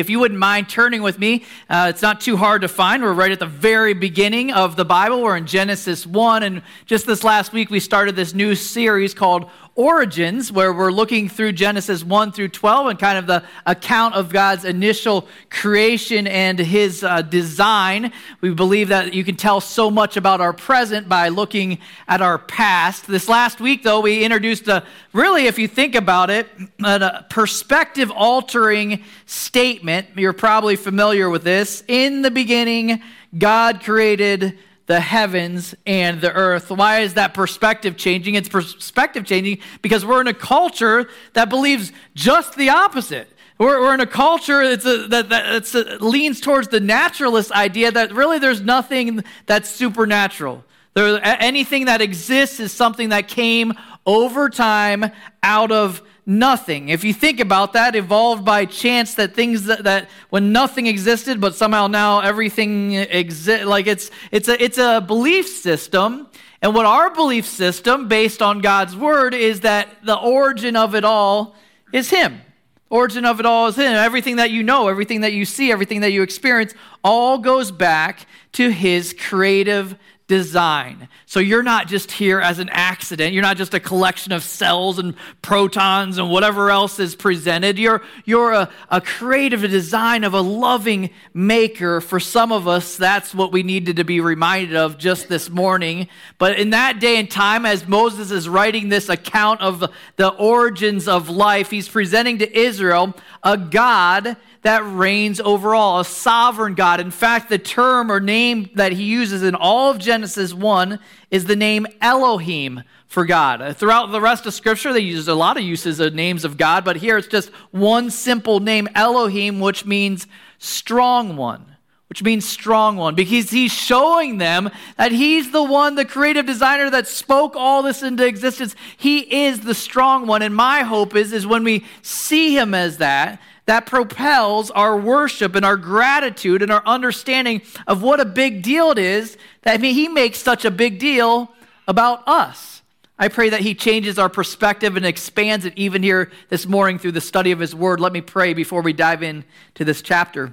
If you wouldn't mind turning with me, uh, it's not too hard to find. We're right at the very beginning of the Bible. We're in Genesis 1. And just this last week, we started this new series called Origins, where we're looking through Genesis 1 through 12 and kind of the account of God's initial creation and his uh, design. We believe that you can tell so much about our present by looking at our past. This last week, though, we introduced a really, if you think about it, a perspective altering statement. You're probably familiar with this. In the beginning, God created the heavens and the earth. Why is that perspective changing? It's perspective changing because we're in a culture that believes just the opposite. We're, we're in a culture a, that, that a, leans towards the naturalist idea that really there's nothing that's supernatural. There, anything that exists is something that came over time out of nothing. If you think about that, evolved by chance that things that, that when nothing existed, but somehow now everything exists, like it's, it's, a, it's a belief system. And what our belief system, based on God's word, is that the origin of it all is Him. Origin of it all is Him. Everything that you know, everything that you see, everything that you experience, all goes back to His creative design. So you're not just here as an accident. You're not just a collection of cells and protons and whatever else is presented. You're, you're a, a creative design of a loving maker. For some of us, that's what we needed to be reminded of just this morning. But in that day and time, as Moses is writing this account of the origins of life, he's presenting to Israel a God that reigns over all, a sovereign God. In fact, the term or name that he uses in all of Genesis 1 is the name Elohim for God. Uh, throughout the rest of Scripture, they use a lot of uses of names of God, but here it's just one simple name, Elohim, which means strong one which means strong one, because he's showing them that he's the one, the creative designer that spoke all this into existence. He is the strong one. And my hope is, is when we see him as that, that propels our worship and our gratitude and our understanding of what a big deal it is that he makes such a big deal about us. I pray that he changes our perspective and expands it even here this morning through the study of his word. Let me pray before we dive into this chapter.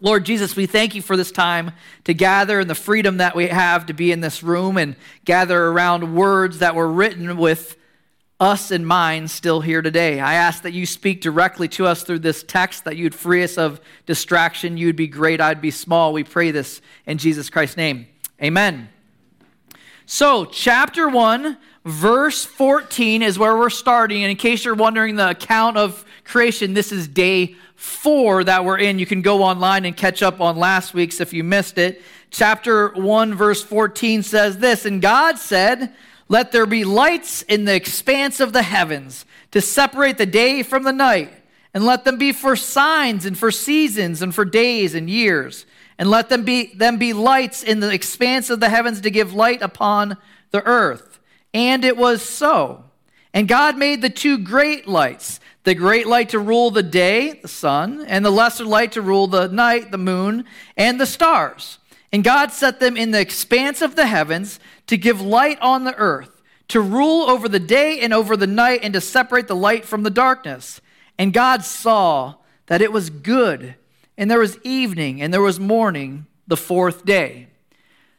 Lord Jesus, we thank you for this time to gather and the freedom that we have to be in this room and gather around words that were written with us in mind still here today. I ask that you speak directly to us through this text, that you'd free us of distraction. You'd be great, I'd be small. We pray this in Jesus Christ's name. Amen. So, chapter 1, verse 14 is where we're starting. And in case you're wondering the account of creation, this is day four that we're in. You can go online and catch up on last week's if you missed it. Chapter 1, verse 14 says this And God said, let there be lights in the expanse of the heavens to separate the day from the night, and let them be for signs and for seasons and for days and years. And let them be, them be lights in the expanse of the heavens to give light upon the earth. And it was so. And God made the two great lights the great light to rule the day, the sun, and the lesser light to rule the night, the moon, and the stars. And God set them in the expanse of the heavens to give light on the earth, to rule over the day and over the night, and to separate the light from the darkness. And God saw that it was good. And there was evening, and there was morning, the fourth day.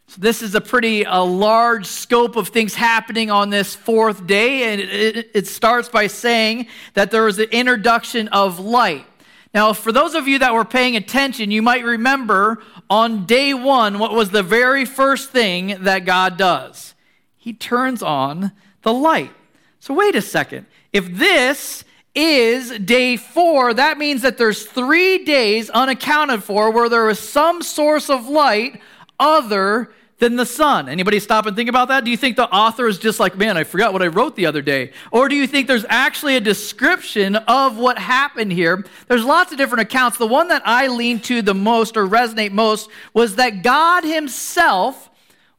So this is a pretty a large scope of things happening on this fourth day, and it, it starts by saying that there was an introduction of light. Now, for those of you that were paying attention, you might remember on day one, what was the very first thing that God does? He turns on the light. So, wait a second. If this is day four, that means that there's three days unaccounted for where there is some source of light other than the sun. Anybody stop and think about that? Do you think the author is just like, man, I forgot what I wrote the other day? Or do you think there's actually a description of what happened here? There's lots of different accounts. The one that I lean to the most or resonate most was that God Himself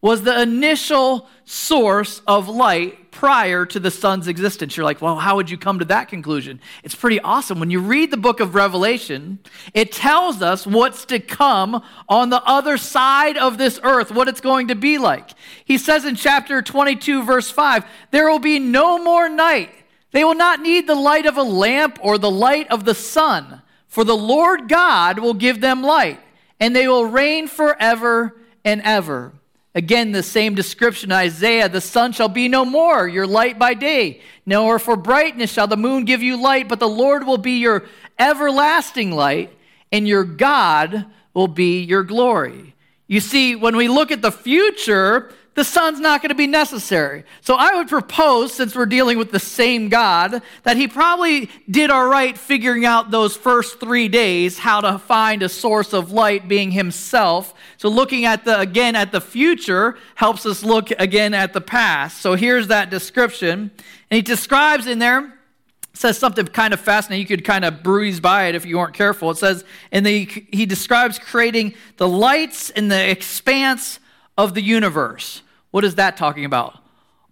was the initial source of light prior to the sun's existence. You're like, well, how would you come to that conclusion? It's pretty awesome. When you read the book of Revelation, it tells us what's to come on the other side of this earth, what it's going to be like. He says in chapter 22, verse 5, there will be no more night. They will not need the light of a lamp or the light of the sun For the Lord God will give them light, and they will reign forever and ever. Again, the same description Isaiah the sun shall be no more, your light by day, nor for brightness shall the moon give you light, but the Lord will be your everlasting light, and your God will be your glory. You see, when we look at the future, the sun's not going to be necessary. So I would propose, since we're dealing with the same God, that he probably did all right figuring out those first three days how to find a source of light being himself. So looking at the, again, at the future helps us look again at the past. So here's that description. And he describes in there, says something kind of fascinating. You could kind of breeze by it if you weren't careful. It says, and the, he describes creating the lights in the expanse of the universe. What is that talking about?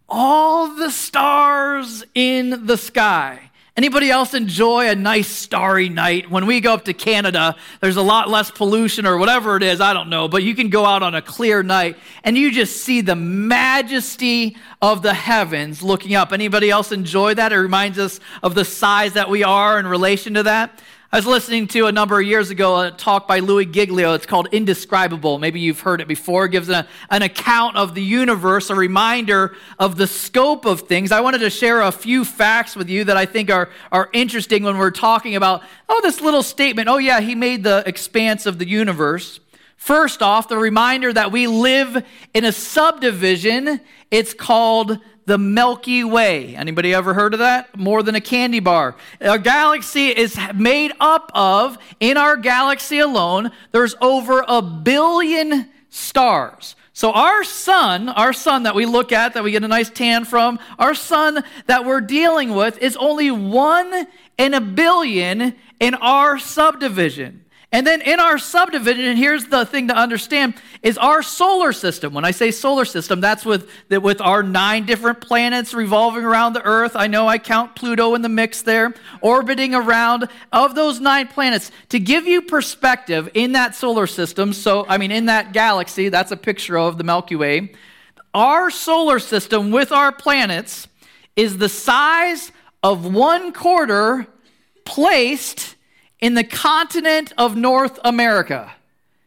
All the stars in the sky. Anybody else enjoy a nice starry night? When we go up to Canada, there's a lot less pollution or whatever it is, I don't know, but you can go out on a clear night and you just see the majesty of the heavens looking up. Anybody else enjoy that? It reminds us of the size that we are in relation to that. I was listening to a number of years ago a talk by Louis Giglio. It's called Indescribable. Maybe you've heard it before. It gives an, an account of the universe, a reminder of the scope of things. I wanted to share a few facts with you that I think are, are interesting when we're talking about, oh, this little statement. Oh, yeah, he made the expanse of the universe. First off, the reminder that we live in a subdivision. It's called the Milky Way. Anybody ever heard of that? More than a candy bar. Our galaxy is made up of, in our galaxy alone, there's over a billion stars. So our sun, our sun that we look at, that we get a nice tan from, our sun that we're dealing with is only one in a billion in our subdivision. And then in our subdivision, and here's the thing to understand, is our solar system. When I say solar system, that's with, with our nine different planets revolving around the Earth. I know I count Pluto in the mix there, orbiting around. Of those nine planets, to give you perspective in that solar system, so, I mean, in that galaxy, that's a picture of the Milky Way. Our solar system with our planets is the size of one quarter placed in the continent of North America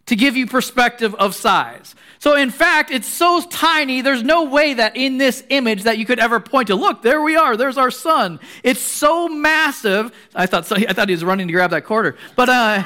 to give you perspective of size. So in fact, it's so tiny, there's no way that in this image that you could ever point to, look, there we are, there's our sun. It's so massive. I thought, so, I thought he was running to grab that quarter. But uh,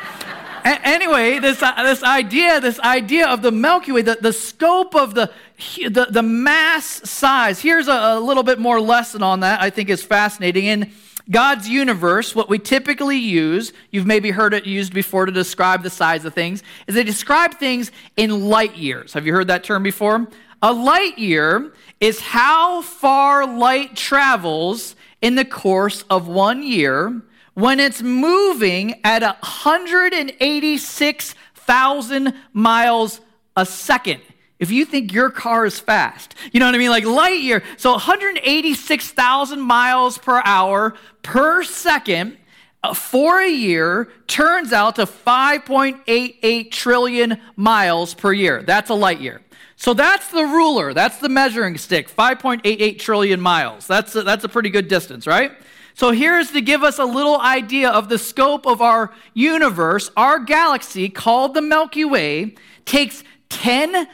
anyway, this, uh, this idea, this idea of the Milky Way, the, the scope of the, the, the mass size. Here's a, a little bit more lesson on that I think is fascinating. In God's universe, what we typically use, you've maybe heard it used before to describe the size of things, is they describe things in light years. Have you heard that term before? A light year is how far light travels in the course of one year when it's moving at 186,000 miles a second if you think your car is fast. You know what I mean? Like light year. So 186,000 miles per hour per second uh, for a year turns out to 5.88 trillion miles per year. That's a light year. So that's the ruler. That's the measuring stick. 5.88 trillion miles. That's a, that's a pretty good distance, right? So here's to give us a little idea of the scope of our universe. Our galaxy, called the Milky Way, takes 10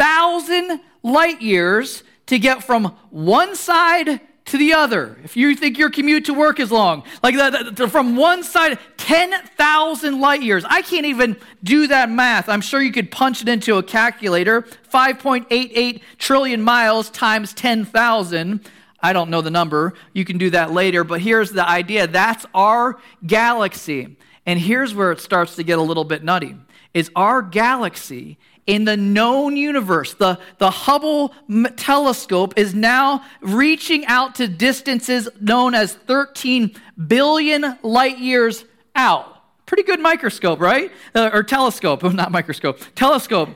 thousand light years to get from one side to the other. If you think your commute to work is long, like that, from one side, 10,000 light years. I can't even do that math. I'm sure you could punch it into a calculator. 5.88 trillion miles times 10,000. I don't know the number. You can do that later, but here's the idea. That's our galaxy. And here's where it starts to get a little bit nutty. Is our galaxy in the known universe. The, the Hubble telescope is now reaching out to distances known as 13 billion light years out. Pretty good microscope, right? Uh, or telescope, not microscope, telescope.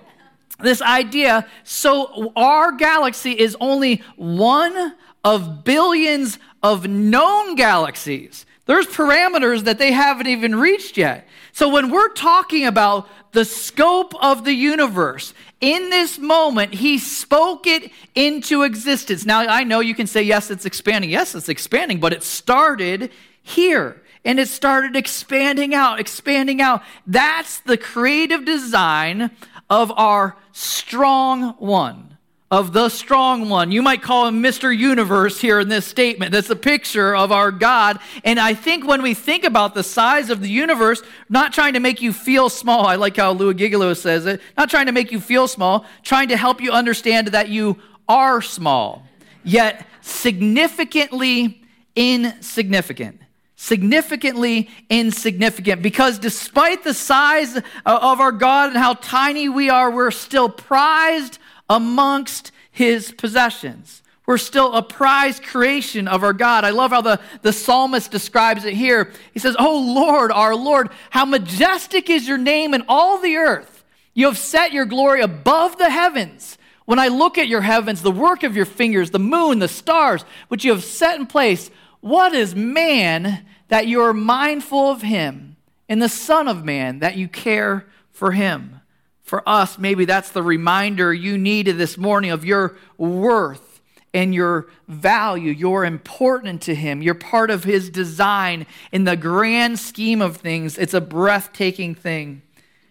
This idea so our galaxy is only one of billions of known galaxies. There's parameters that they haven't even reached yet. So when we're talking about the scope of the universe. In this moment, he spoke it into existence. Now, I know you can say, yes, it's expanding. Yes, it's expanding, but it started here and it started expanding out, expanding out. That's the creative design of our strong one of the strong one. You might call him Mr. Universe here in this statement. That's a picture of our God. And I think when we think about the size of the universe, not trying to make you feel small, I like how Louis Giglio says it, not trying to make you feel small, trying to help you understand that you are small, yet significantly insignificant significantly insignificant because despite the size of our God and how tiny we are, we're still prized amongst his possessions. We're still a prized creation of our God. I love how the, the psalmist describes it here. He says, Oh Lord, our Lord, how majestic is your name in all the earth. You have set your glory above the heavens. When I look at your heavens, the work of your fingers, the moon, the stars, which you have set in place, what is man that you are mindful of him, and the Son of Man that you care for him? For us, maybe that's the reminder you needed this morning of your worth and your value. You're important to Him. You're part of His design. In the grand scheme of things, it's a breathtaking thing.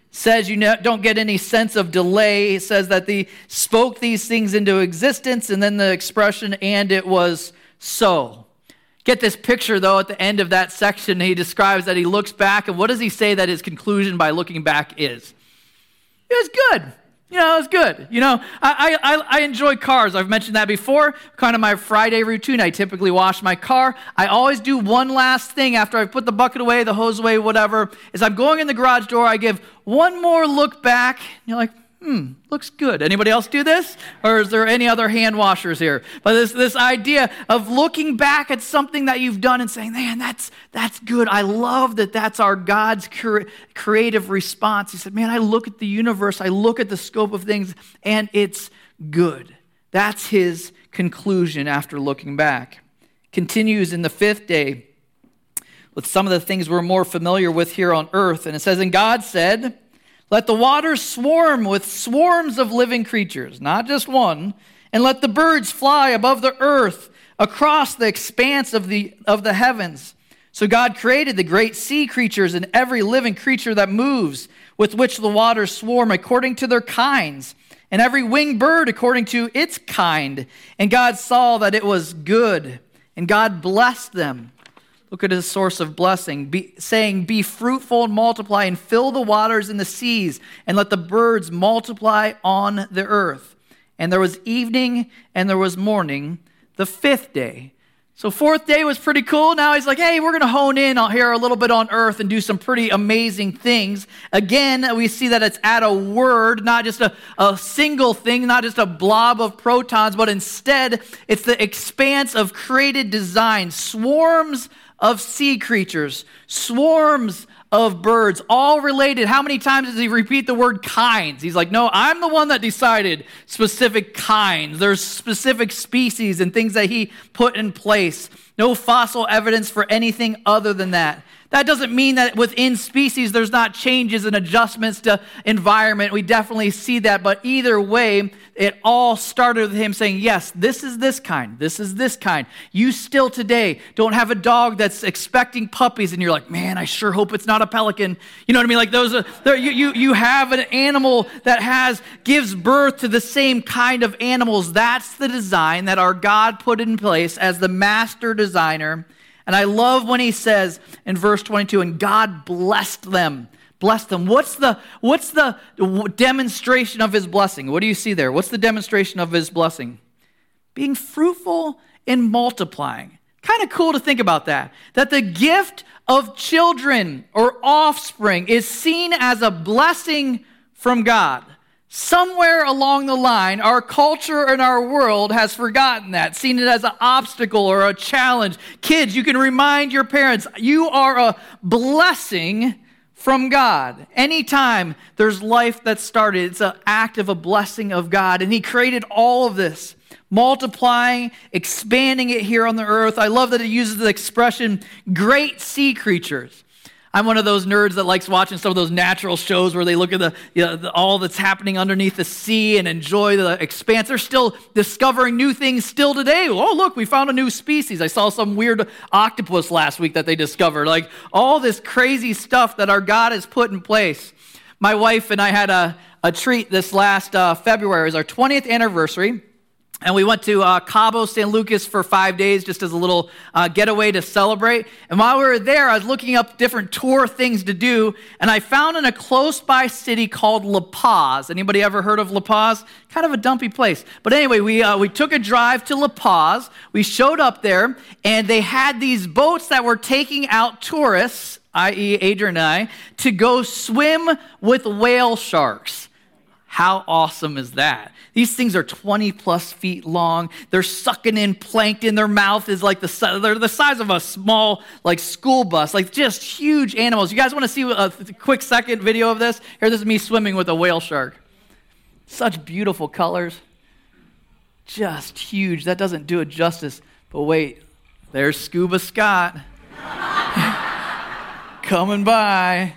Says you don't get any sense of delay. It says that they spoke these things into existence, and then the expression, and it was so. Get this picture, though, at the end of that section, he describes that he looks back, and what does he say that his conclusion by looking back is? It was good. You know, it was good. You know, I, I, I enjoy cars. I've mentioned that before. Kind of my Friday routine. I typically wash my car. I always do one last thing after I put the bucket away, the hose away, whatever. Is I'm going in the garage door, I give one more look back. And You're like, hmm, looks good. Anybody else do this? Or is there any other hand washers here? But this, this idea of looking back at something that you've done and saying, man, that's, that's good. I love that that's our God's cre- creative response. He said, man, I look at the universe, I look at the scope of things, and it's good. That's his conclusion after looking back. Continues in the fifth day with some of the things we're more familiar with here on earth. And it says, And God said, let the waters swarm with swarms of living creatures, not just one, and let the birds fly above the earth across the expanse of the, of the heavens. So God created the great sea creatures and every living creature that moves, with which the waters swarm according to their kinds, and every winged bird according to its kind. And God saw that it was good, and God blessed them. Look at his source of blessing, be, saying, Be fruitful and multiply, and fill the waters in the seas, and let the birds multiply on the earth. And there was evening and there was morning, the fifth day. So, fourth day was pretty cool. Now he's like, hey, we're going to hone in here a little bit on earth and do some pretty amazing things. Again, we see that it's at a word, not just a, a single thing, not just a blob of protons, but instead it's the expanse of created design, swarms of sea creatures, swarms of birds, all related. How many times does he repeat the word kinds? He's like, no, I'm the one that decided specific kinds. There's specific species and things that he put in place. No fossil evidence for anything other than that. That doesn't mean that within species there's not changes and adjustments to environment. We definitely see that. But either way, it all started with him saying, Yes, this is this kind. This is this kind. You still today don't have a dog that's expecting puppies, and you're like, Man, I sure hope it's not a pelican. You know what I mean? Like those are, you, you, you have an animal that has, gives birth to the same kind of animals. That's the design that our God put in place as the master designer and I love when he says in verse 22, and God blessed them. Blessed them. What's the, what's the demonstration of his blessing? What do you see there? What's the demonstration of his blessing? Being fruitful and multiplying. Kind of cool to think about that. That the gift of children or offspring is seen as a blessing from God. Somewhere along the line, our culture and our world has forgotten that, seen it as an obstacle or a challenge. Kids, you can remind your parents, you are a blessing from God. Anytime there's life that's started, it's an act of a blessing of God. And He created all of this, multiplying, expanding it here on the earth. I love that it uses the expression great sea creatures. I'm one of those nerds that likes watching some of those natural shows where they look at the, you know, the, all that's happening underneath the sea and enjoy the expanse. They're still discovering new things still today. Oh, look, we found a new species. I saw some weird octopus last week that they discovered. Like all this crazy stuff that our God has put in place. My wife and I had a, a treat this last uh, February. It was our 20th anniversary. And we went to uh, Cabo San Lucas for five days just as a little uh, getaway to celebrate. And while we were there, I was looking up different tour things to do, and I found in a close by city called La Paz. Anybody ever heard of La Paz? Kind of a dumpy place. But anyway, we, uh, we took a drive to La Paz. We showed up there, and they had these boats that were taking out tourists, i.e., Adrian and I, to go swim with whale sharks. How awesome is that? These things are 20 plus feet long. They're sucking in plankton. Their mouth is like the, they're the size of a small like school bus, like just huge animals. You guys want to see a quick second video of this? Here, this is me swimming with a whale shark. Such beautiful colors. Just huge. That doesn't do it justice. But wait, there's Scuba Scott coming by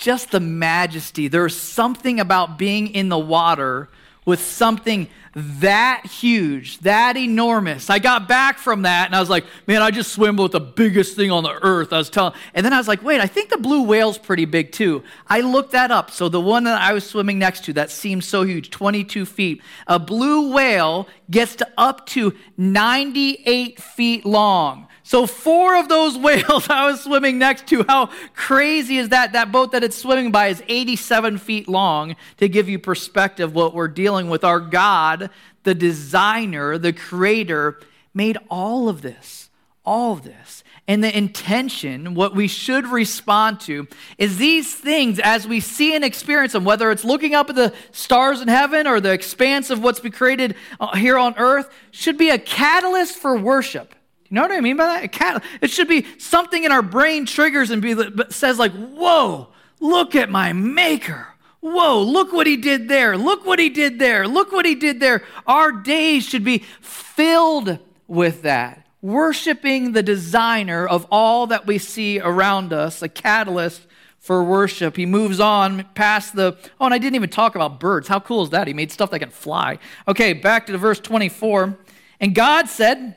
just the majesty. There's something about being in the water with something that huge, that enormous. I got back from that and I was like, man, I just swim with the biggest thing on the earth. I was telling, and then I was like, wait, I think the blue whale's pretty big too. I looked that up. So the one that I was swimming next to that seemed so huge, 22 feet, a blue whale gets to up to 98 feet long. So, four of those whales I was swimming next to, how crazy is that? That boat that it's swimming by is 87 feet long to give you perspective what we're dealing with. Our God, the designer, the creator, made all of this, all of this. And the intention, what we should respond to, is these things as we see and experience them, whether it's looking up at the stars in heaven or the expanse of what's been created uh, here on earth, should be a catalyst for worship. You know what I mean by that? It, can't, it should be something in our brain triggers and be, says like, whoa, look at my maker. Whoa, look what he did there. Look what he did there. Look what he did there. Our days should be filled with that. Worshiping the designer of all that we see around us, a catalyst for worship. He moves on past the, oh, and I didn't even talk about birds. How cool is that? He made stuff that can fly. Okay, back to verse 24. And God said,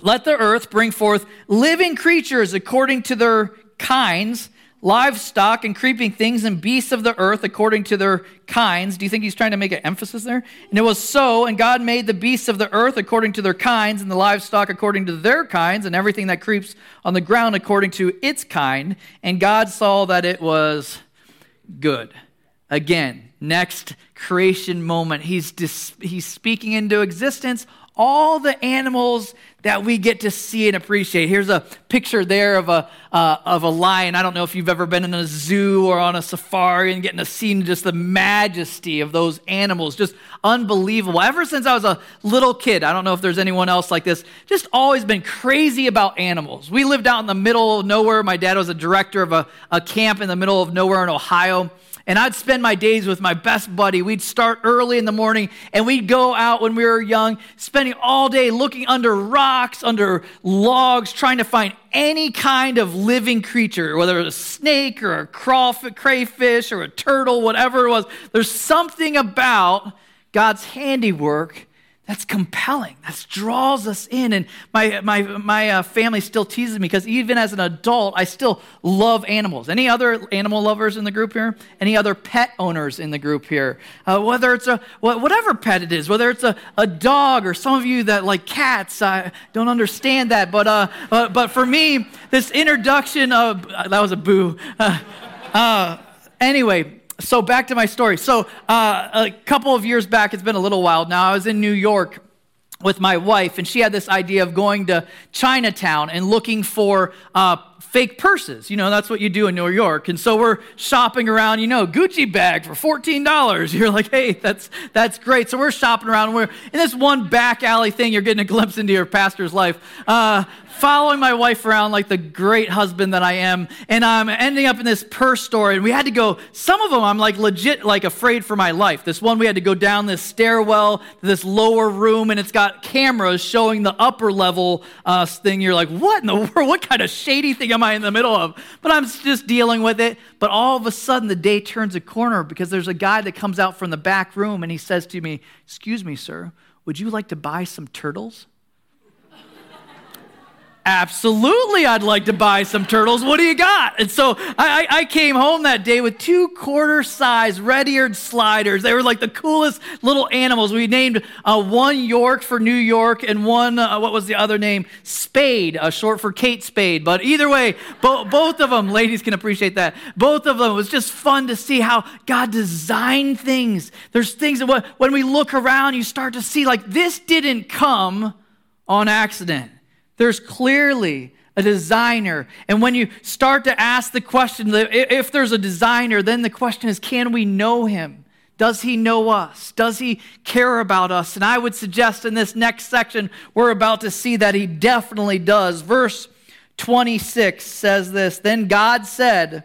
let the earth bring forth living creatures according to their kinds, livestock and creeping things, and beasts of the earth according to their kinds. Do you think he's trying to make an emphasis there? And it was so, and God made the beasts of the earth according to their kinds, and the livestock according to their kinds, and everything that creeps on the ground according to its kind. And God saw that it was good. Again, next creation moment. He's, dis- he's speaking into existence all the animals that we get to see and appreciate. Here's a picture there of a, uh, of a lion. I don't know if you've ever been in a zoo or on a safari and getting to see just the majesty of those animals. Just unbelievable. Ever since I was a little kid, I don't know if there's anyone else like this, just always been crazy about animals. We lived out in the middle of nowhere. My dad was a director of a, a camp in the middle of nowhere in Ohio. And I'd spend my days with my best buddy. We'd start early in the morning and we'd go out when we were young, spending all day looking under rocks, under logs, trying to find any kind of living creature, whether it was a snake or a crayfish or a turtle, whatever it was. There's something about God's handiwork that's compelling. That draws us in. And my, my, my uh, family still teases me because even as an adult, I still love animals. Any other animal lovers in the group here? Any other pet owners in the group here? Uh, whether it's a, whatever pet it is, whether it's a, a dog or some of you that like cats, I don't understand that. But, uh, but, but for me, this introduction of, that was a boo. Uh, uh, anyway, so back to my story. So uh, a couple of years back, it's been a little while now. I was in New York with my wife, and she had this idea of going to Chinatown and looking for uh, fake purses. You know, that's what you do in New York. And so we're shopping around, you know, Gucci bag for $14. You're like, hey, that's, that's great. So we're shopping around. And we're in this one back alley thing. You're getting a glimpse into your pastor's life. Uh, following my wife around like the great husband that I am, and I'm ending up in this purse store, and we had to go. Some of them I'm like legit like afraid for my life. This one we had to go down this stairwell to this lower room, and it's got cameras showing the upper level uh, thing. You're like, what in the world? What kind of shady thing am I in the middle of? But I'm just dealing with it. But all of a sudden, the day turns a corner because there's a guy that comes out from the back room, and he says to me, "Excuse me, sir, would you like to buy some turtles?" Absolutely, I'd like to buy some turtles. What do you got? And so I, I came home that day with two quarter size red eared sliders. They were like the coolest little animals. We named uh, one York for New York and one, uh, what was the other name? Spade, uh, short for Kate Spade. But either way, bo- both of them, ladies can appreciate that. Both of them, it was just fun to see how God designed things. There's things that when we look around, you start to see like this didn't come on accident. There's clearly a designer. And when you start to ask the question, if there's a designer, then the question is can we know him? Does he know us? Does he care about us? And I would suggest in this next section, we're about to see that he definitely does. Verse 26 says this Then God said,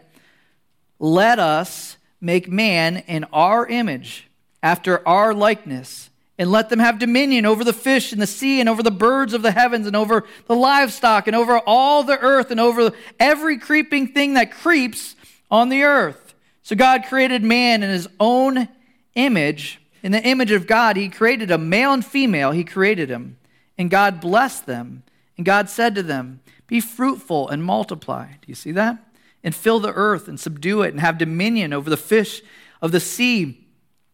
Let us make man in our image, after our likeness and let them have dominion over the fish in the sea and over the birds of the heavens and over the livestock and over all the earth and over every creeping thing that creeps on the earth. So God created man in his own image. In the image of God, he created a male and female, he created him. And God blessed them. And God said to them, Be fruitful and multiply. Do you see that? And fill the earth and subdue it and have dominion over the fish of the sea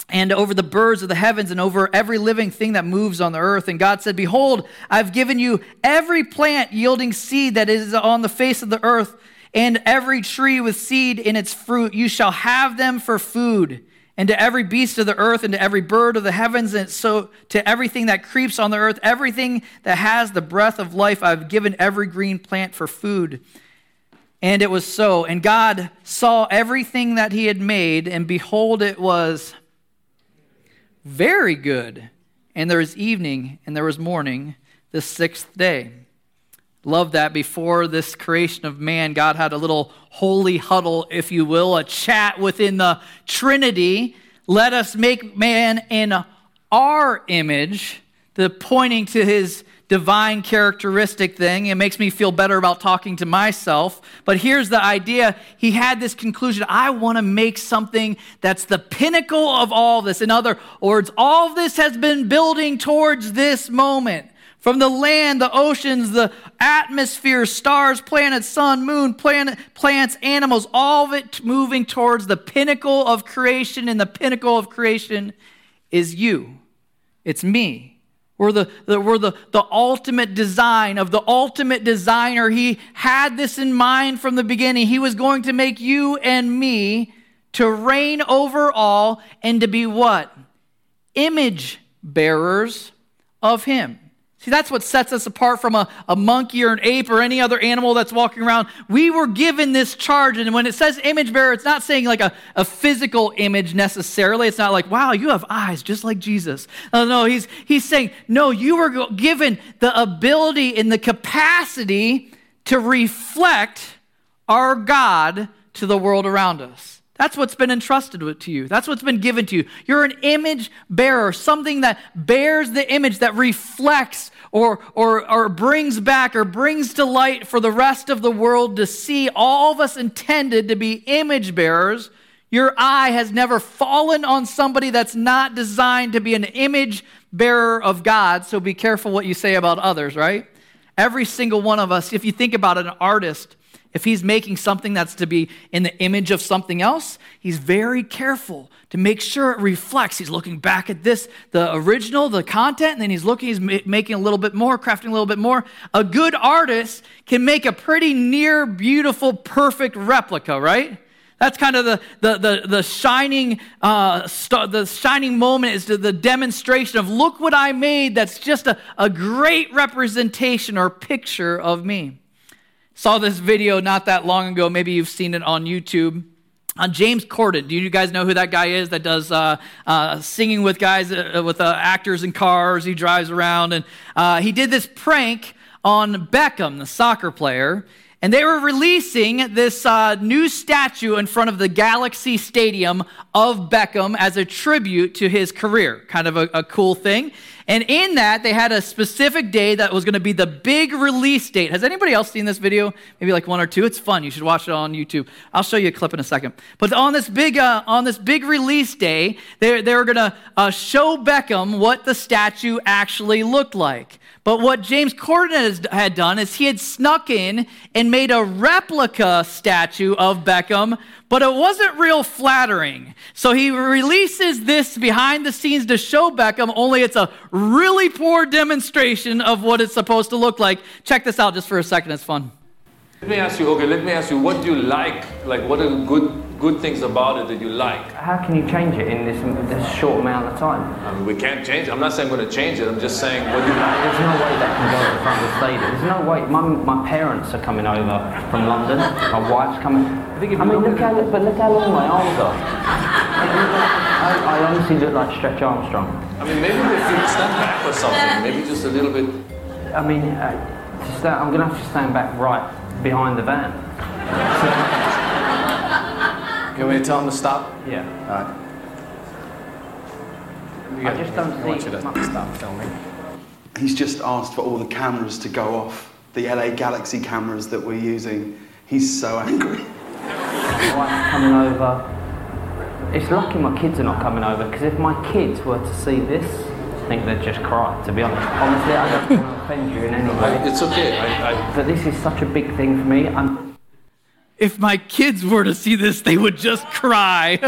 and over the birds of the heavens and over every living thing that moves on the earth. And God said, Behold, I've given you every plant yielding seed that is on the face of the earth, and every tree with seed in its fruit. You shall have them for food. And to every beast of the earth, and to every bird of the heavens, and so to everything that creeps on the earth, everything that has the breath of life, I've given every green plant for food. And it was so. And God saw everything that He had made, and behold, it was very good. And there was evening and there was morning, the sixth day. Love that before this creation of man, God had a little holy huddle, if you will, a chat within the Trinity. Let us make man in our image, the pointing to his divine characteristic thing. It makes me feel better about talking to myself. But here's the idea he had this conclusion I want to make something that's the pinnacle of all this. In other words, all this has been building towards this moment. From the land, the oceans, the atmosphere, stars, planets, sun, moon, planet, plants, animals, all of it moving towards the pinnacle of creation, and the pinnacle of creation is you. It's me. We're, the, the, we're the, the ultimate design of the ultimate designer. He had this in mind from the beginning. He was going to make you and me to reign over all and to be what? Image bearers of Him. See, that's what sets us apart from a, a monkey or an ape or any other animal that's walking around. We were given this charge. And when it says image bearer, it's not saying like a, a physical image necessarily. It's not like, wow, you have eyes just like Jesus. No, no, he's, he's saying, no, you were given the ability and the capacity to reflect our God to the world around us. That's what's been entrusted to you. That's what's been given to you. You're an image bearer, something that bears the image that reflects or, or, or brings back or brings to light for the rest of the world to see. All of us intended to be image bearers. Your eye has never fallen on somebody that's not designed to be an image bearer of God. So be careful what you say about others, right? Every single one of us, if you think about it, an artist, if he's making something that's to be in the image of something else, he's very careful to make sure it reflects. He's looking back at this, the original, the content, and then he's looking, he's making a little bit more, crafting a little bit more. A good artist can make a pretty near, beautiful, perfect replica, right? That's kind of the, the, the, the shining, uh, star, the shining moment is the demonstration of look what I made that's just a, a great representation or picture of me. Saw this video not that long ago. Maybe you've seen it on YouTube. On James Corden, do you guys know who that guy is that does uh, uh, singing with guys, uh, with uh, actors in cars? He drives around, and uh, he did this prank on Beckham, the soccer player. And they were releasing this uh, new statue in front of the Galaxy Stadium of Beckham as a tribute to his career. Kind of a, a cool thing. And in that, they had a specific day that was going to be the big release date. Has anybody else seen this video? Maybe like one or two. It's fun. You should watch it on YouTube. I'll show you a clip in a second. But on this big, uh, on this big release day, they, they were going to uh, show Beckham what the statue actually looked like. But what James Corden had done is he had snuck in and made a replica statue of Beckham, but it wasn't real flattering. So he releases this behind the scenes to show Beckham, only it's a really poor demonstration of what it's supposed to look like. Check this out just for a second, it's fun. Let me ask you, okay, let me ask you, what do you like? Like, what are the good, good things about it that you like? How can you change it in this, this short amount of time? I mean, we can't change it. I'm not saying we're going to change it. I'm just saying, what do you like? There's no way that can go at the front of the stadium. There's no way. My, my parents are coming over from London. My wife's coming. I, think if I mean, look look how, but look how long my arms are. I, I honestly look like Stretch Armstrong. I mean, maybe if you stand back or something, maybe just a little bit. I mean, uh, to stand, I'm going to have to stand back right behind the van. Me to tell him to stop? Yeah. All right. I just don't want see- you to stop filming. He's just asked for all the cameras to go off, the LA Galaxy cameras that we're using. He's so angry. My wife's coming over. It's lucky my kids are not coming over because if my kids were to see this, think they'd just cry, to be honest. Honestly, I don't want to offend you in any way. It's okay. I, I, But this is such a big thing for me. I'm If my kids were to see this, they would just cry.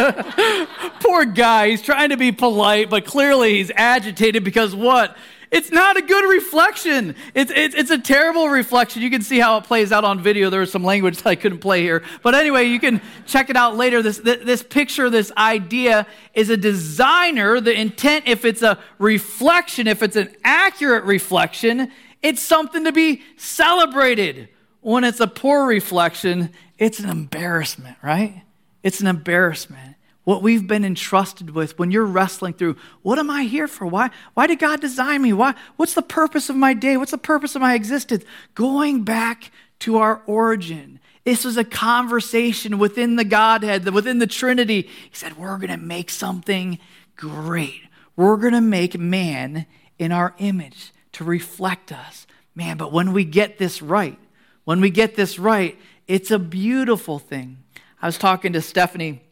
Poor guy. He's trying to be polite, but clearly he's agitated because what? It's not a good reflection. It's, it's, it's a terrible reflection. You can see how it plays out on video. There was some language that I couldn't play here. But anyway, you can check it out later. This, this picture, this idea is a designer. The intent, if it's a reflection, if it's an accurate reflection, it's something to be celebrated. When it's a poor reflection, it's an embarrassment, right? It's an embarrassment. What we've been entrusted with when you're wrestling through, what am I here for? Why, why did God design me? Why, what's the purpose of my day? What's the purpose of my existence? Going back to our origin. This was a conversation within the Godhead, within the Trinity. He said, We're going to make something great. We're going to make man in our image to reflect us. Man, but when we get this right, when we get this right, it's a beautiful thing. I was talking to Stephanie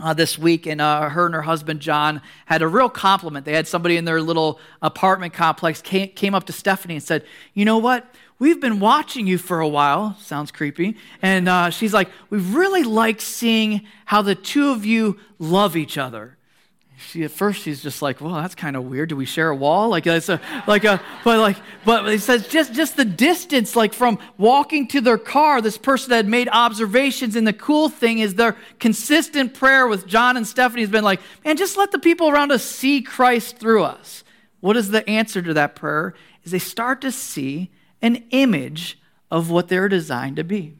uh, this week, and uh, her and her husband John had a real compliment. They had somebody in their little apartment complex came, came up to Stephanie and said, "You know what? We've been watching you for a while. Sounds creepy." And uh, she's like, "We really like seeing how the two of you love each other." She at first she's just like, well, that's kind of weird. Do we share a wall? Like that's a like a but like but it says just just the distance, like from walking to their car. This person had made observations, and the cool thing is their consistent prayer with John and Stephanie has been like, man, just let the people around us see Christ through us. What is the answer to that prayer? Is they start to see an image of what they're designed to be.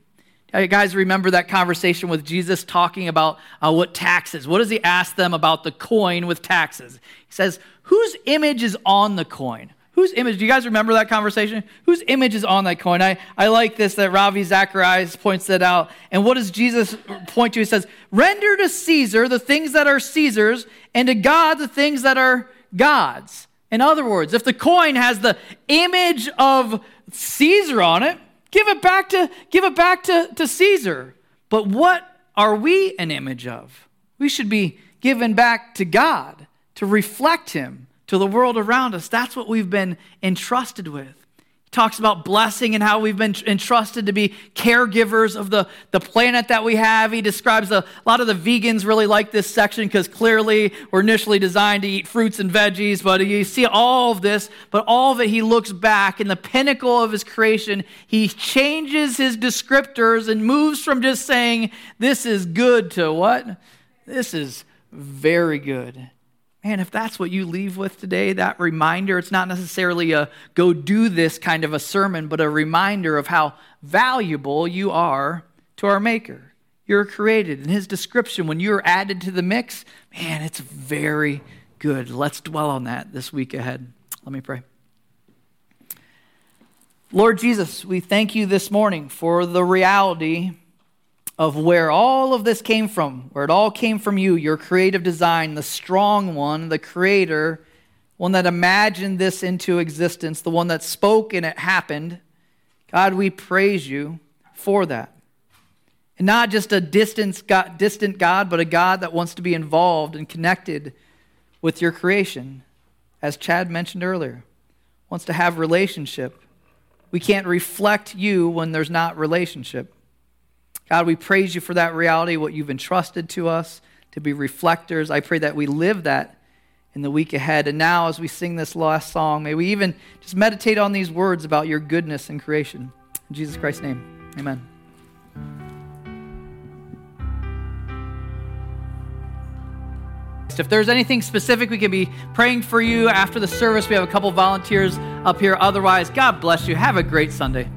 You guys remember that conversation with Jesus talking about uh, what taxes? What does he ask them about the coin with taxes? He says, Whose image is on the coin? Whose image? Do you guys remember that conversation? Whose image is on that coin? I, I like this that Ravi Zacharias points that out. And what does Jesus point to? He says, Render to Caesar the things that are Caesar's, and to God the things that are God's. In other words, if the coin has the image of Caesar on it, Give it back to, give it back to, to Caesar. But what are we an image of? We should be given back to God to reflect Him to the world around us. That's what we've been entrusted with. Talks about blessing and how we've been entrusted to be caregivers of the, the planet that we have. He describes a, a lot of the vegans really like this section because clearly we're initially designed to eat fruits and veggies, but you see all of this, but all of it, he looks back in the pinnacle of his creation. He changes his descriptors and moves from just saying, This is good to what? This is very good. Man, if that's what you leave with today, that reminder, it's not necessarily a go do this kind of a sermon, but a reminder of how valuable you are to our Maker. You're created. In his description, when you're added to the mix, man, it's very good. Let's dwell on that this week ahead. Let me pray. Lord Jesus, we thank you this morning for the reality of where all of this came from, where it all came from you, your creative design, the strong one, the creator, one that imagined this into existence, the one that spoke and it happened. God, we praise you for that. And not just a distant God, distant God, but a God that wants to be involved and connected with your creation, as Chad mentioned earlier, wants to have relationship we can't reflect you when there's not relationship. God, we praise you for that reality, what you've entrusted to us to be reflectors. I pray that we live that in the week ahead. And now, as we sing this last song, may we even just meditate on these words about your goodness in creation. In Jesus Christ's name, amen. If there's anything specific, we can be praying for you after the service. We have a couple volunteers up here. Otherwise, God bless you. Have a great Sunday.